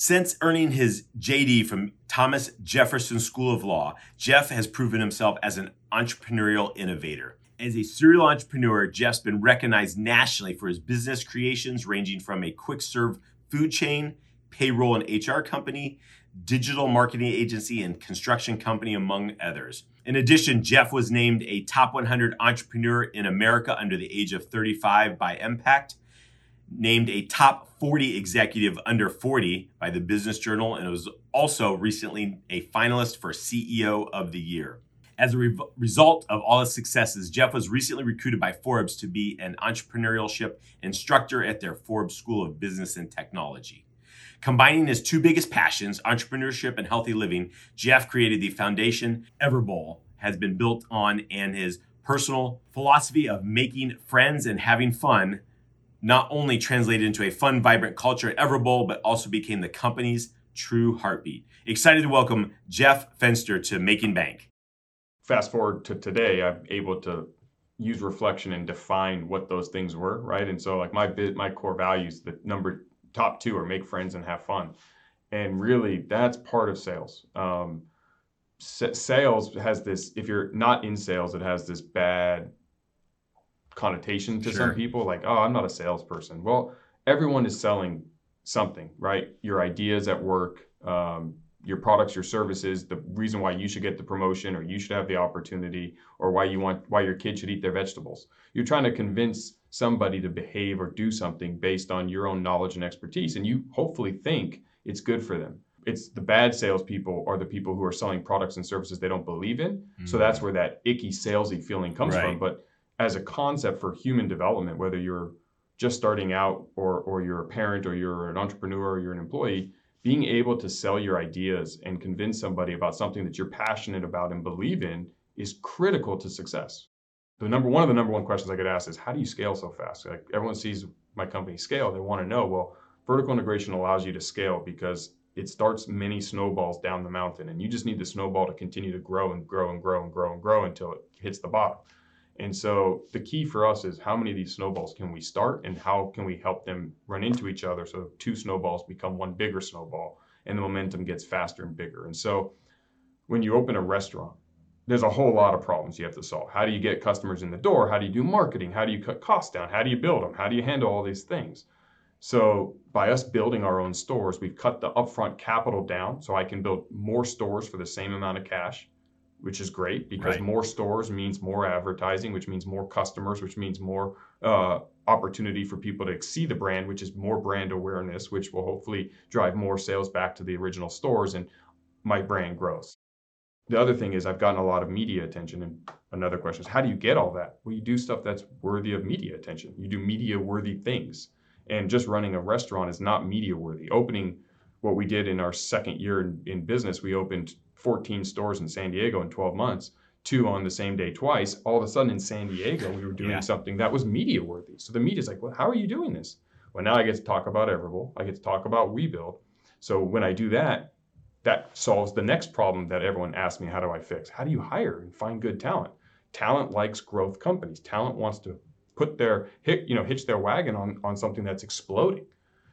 Since earning his JD from Thomas Jefferson School of Law, Jeff has proven himself as an entrepreneurial innovator. As a serial entrepreneur, Jeff's been recognized nationally for his business creations ranging from a quick serve food chain, payroll and HR company, digital marketing agency, and construction company, among others. In addition, Jeff was named a top 100 entrepreneur in America under the age of 35 by Impact named a top 40 executive under 40 by the Business Journal and was also recently a finalist for CEO of the Year. As a re- result of all his successes, Jeff was recently recruited by Forbes to be an entrepreneurship instructor at their Forbes School of Business and Technology. Combining his two biggest passions, entrepreneurship and healthy living, Jeff created the foundation Everbowl has been built on and his personal philosophy of making friends and having fun not only translated into a fun, vibrant culture at Everbowl, but also became the company's true heartbeat. Excited to welcome Jeff Fenster to Making Bank. Fast forward to today, I'm able to use reflection and define what those things were, right? And so, like my my core values, the number top two are make friends and have fun, and really that's part of sales. Um, sales has this. If you're not in sales, it has this bad connotation to sure. some people like oh i'm not a salesperson well everyone is selling something right your ideas at work um, your products your services the reason why you should get the promotion or you should have the opportunity or why you want why your kid should eat their vegetables you're trying to convince somebody to behave or do something based on your own knowledge and expertise and you hopefully think it's good for them it's the bad salespeople are the people who are selling products and services they don't believe in. Mm-hmm. So that's where that icky salesy feeling comes right. from. But as a concept for human development, whether you're just starting out or, or you're a parent or you're an entrepreneur or you're an employee, being able to sell your ideas and convince somebody about something that you're passionate about and believe in is critical to success. The number one of the number one questions I get asked is how do you scale so fast? Like everyone sees my company scale, they want to know, well, vertical integration allows you to scale because it starts many snowballs down the mountain and you just need the snowball to continue to grow and grow and grow and grow and grow until it hits the bottom. And so the key for us is how many of these snowballs can we start and how can we help them run into each other so two snowballs become one bigger snowball and the momentum gets faster and bigger. And so when you open a restaurant, there's a whole lot of problems you have to solve. How do you get customers in the door? How do you do marketing? How do you cut costs down? How do you build them? How do you handle all these things? So by us building our own stores, we've cut the upfront capital down so I can build more stores for the same amount of cash which is great because right. more stores means more advertising, which means more customers, which means more uh, opportunity for people to see the brand, which is more brand awareness, which will hopefully drive more sales back to the original stores and my brand grows. The other thing is I've gotten a lot of media attention. And another question is how do you get all that? Well, you do stuff that's worthy of media attention. You do media worthy things. And just running a restaurant is not media worthy. Opening what we did in our second year in, in business, we opened 14 stores in San Diego in 12 months, two on the same day twice. All of a sudden in San Diego, we were doing yeah. something that was media worthy. So the media's like, well, how are you doing this? Well, now I get to talk about Everbowl. I get to talk about WeBuild. So when I do that, that solves the next problem that everyone asks me, how do I fix? How do you hire and find good talent? Talent likes growth companies. Talent wants to put their you know, hitch their wagon on, on something that's exploding.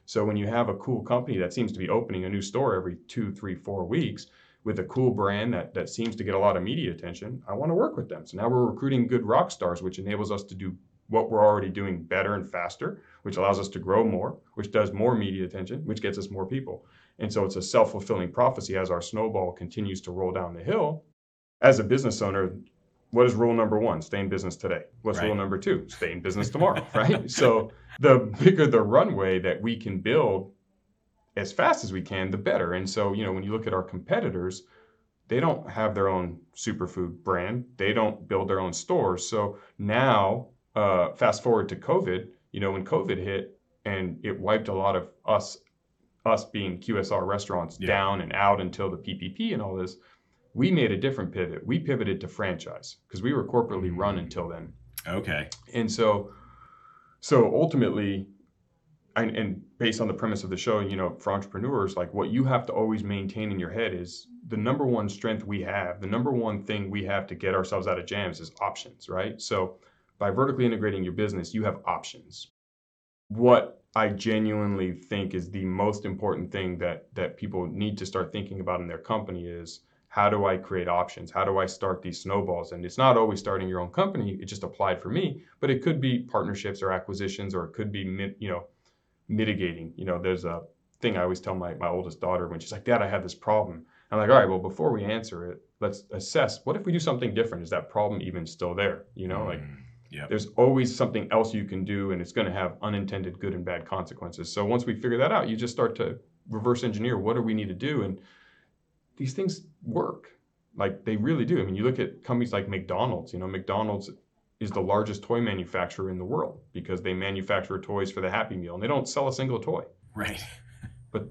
So when you have a cool company that seems to be opening a new store every two, three, four weeks, with a cool brand that, that seems to get a lot of media attention, I want to work with them. So now we're recruiting good rock stars, which enables us to do what we're already doing better and faster, which allows us to grow more, which does more media attention, which gets us more people. And so it's a self fulfilling prophecy as our snowball continues to roll down the hill. As a business owner, what is rule number one? Stay in business today. What's right. rule number two? Stay in business tomorrow, right? So the bigger the runway that we can build as fast as we can, the better. And so, you know, when you look at our competitors, they don't have their own superfood brand. They don't build their own stores. So now, uh, fast forward to COVID, you know, when COVID hit and it wiped a lot of us us being QSR restaurants Yeah. down and out until the PPP and all this, we made a different pivot. We pivoted to franchise because we were corporately run Mm. until then. Okay. And so, so ultimately, and, and based on the premise of the show, you know, for entrepreneurs, like what you have to always maintain in your head is the number one strength we have, the number one thing we have to get ourselves out of jams is options, right? So by vertically integrating your business, you have options. What I genuinely think is the most important thing that that people need to start thinking about in their company is how do I create options? How do I start these snowballs? And it's not always starting your own company. It just applied for me, but it could be partnerships or acquisitions, or it could be, you know, mitigating. You know, there's a thing I always tell my, my oldest daughter when she's like, Dad, I have this problem. I'm like, all right, well, before we answer it, let's assess what if we do something different? Is that problem even still there? You know, like Mm, yep. there's always something else you can do, and it's going to have unintended good and bad consequences. So once we figure that out, you just start to reverse engineer what do we need to do, and these things work. Like they really do. I mean, you look at companies like McDonald's. You know, McDonald's is the largest toy manufacturer in the world because they manufacture toys for the Happy Meal, and they don't sell a single toy. Right. But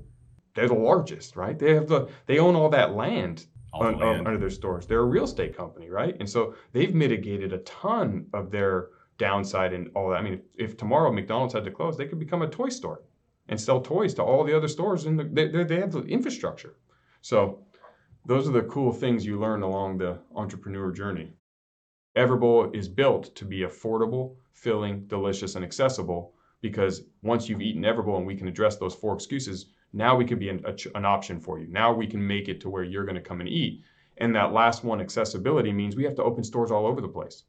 they're the largest, right? They have the they own all that land All un- land. un- under their stores. They're a real estate company, right? And so they've mitigated a ton of their downside and all that. I mean, if, if tomorrow McDonald's had to close, they could become a toy store and sell toys to all the other stores, and the, they they have the infrastructure. So those are the cool things you learn along the entrepreneur journey. Everbowl is built to be affordable, filling, delicious, and accessible because once you've eaten Everbowl and we can address those four excuses, now we can be an, a an option for you. Now we can make it to where you're going to come and eat. And that last one, accessibility, means we have to open stores all over the place.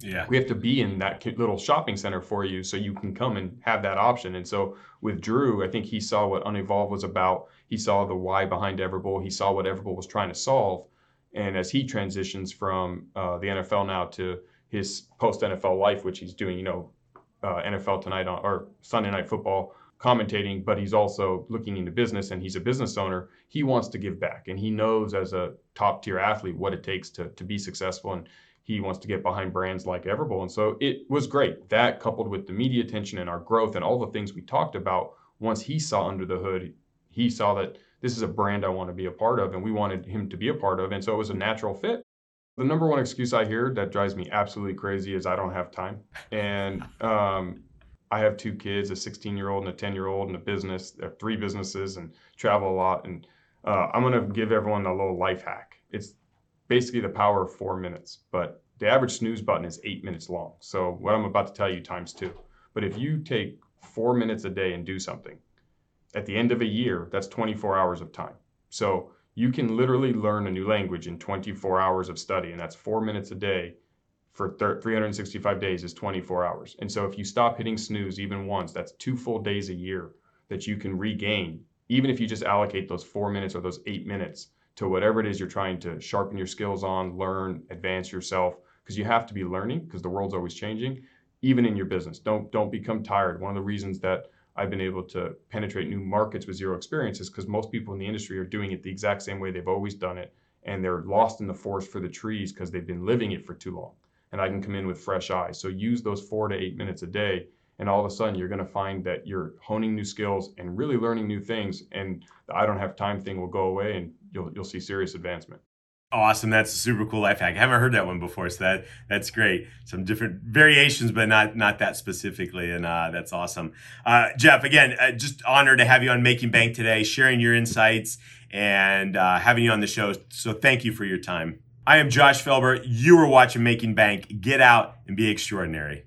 Yeah. We have to be in that little shopping center for you so you can come and have that option. And so with Drew, I think he saw what Everbowl was about. He saw the why behind Everbowl. He saw what Everbowl was trying to solve. And as he transitions from uh, the NFL now to his post NFL life, which he's doing, you know, uh, NFL tonight on, or Sunday night football commentating, but he's also looking into business and he's a business owner. He wants to give back and he knows as a top tier athlete what it takes to, to be successful. And he wants to get behind brands like Everbowl. And so it was great. That coupled with the media attention and our growth and all the things we talked about, once he saw under the hood, he saw that this is a brand I want to be a part of and we wanted him to be a part of. And so it was a natural fit. The number one excuse I hear that drives me absolutely crazy is I don't have time. And um, I have two kids, a 16 year old and a 10 year old, and a business. Three businesses and travel a lot. And uh, I'm going to give everyone a little life hack. It's basically the power of four minutes, but the average snooze button is eight minutes long. So what I'm about to tell you times two. But if you take four minutes a day and do something, at the end of a year, that's 24 hours of time. So you can literally learn a new language in 24 hours of study, and that's four minutes a day for 365 days is 24 hours. And so if you stop hitting snooze even once, that's two full days a year that you can regain, even if you just allocate those four minutes or those eight minutes to whatever it is you're trying to sharpen your skills on, learn, advance yourself, because you have to be learning because the world's always changing, even in your business. Don't don't become tired. One of the reasons that I've been able to penetrate new markets with zero experience is because most people in the industry are doing it the exact same way they've always done it, and they're lost in the forest for the trees because they've been living it for too long. And I can come in with fresh eyes. So use those four to eight minutes a day, and all of a sudden you're going to find that you're honing new skills and really learning new things. And the I don't have time thing will go away, and you'll you'll see serious advancement. Awesome. That's a super cool life hack. I haven't heard that one before, so that that's great. Some different variations, but not not that specifically, and uh, that's awesome. Uh, Jeff, again, uh, just honored to have you on Making Bank today, sharing your insights and uh, having you on the show. So thank you for your time. I am Josh Felber. You are watching Making Bank. Get out and be extraordinary.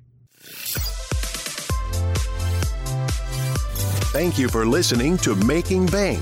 Thank you for listening to Making Bank.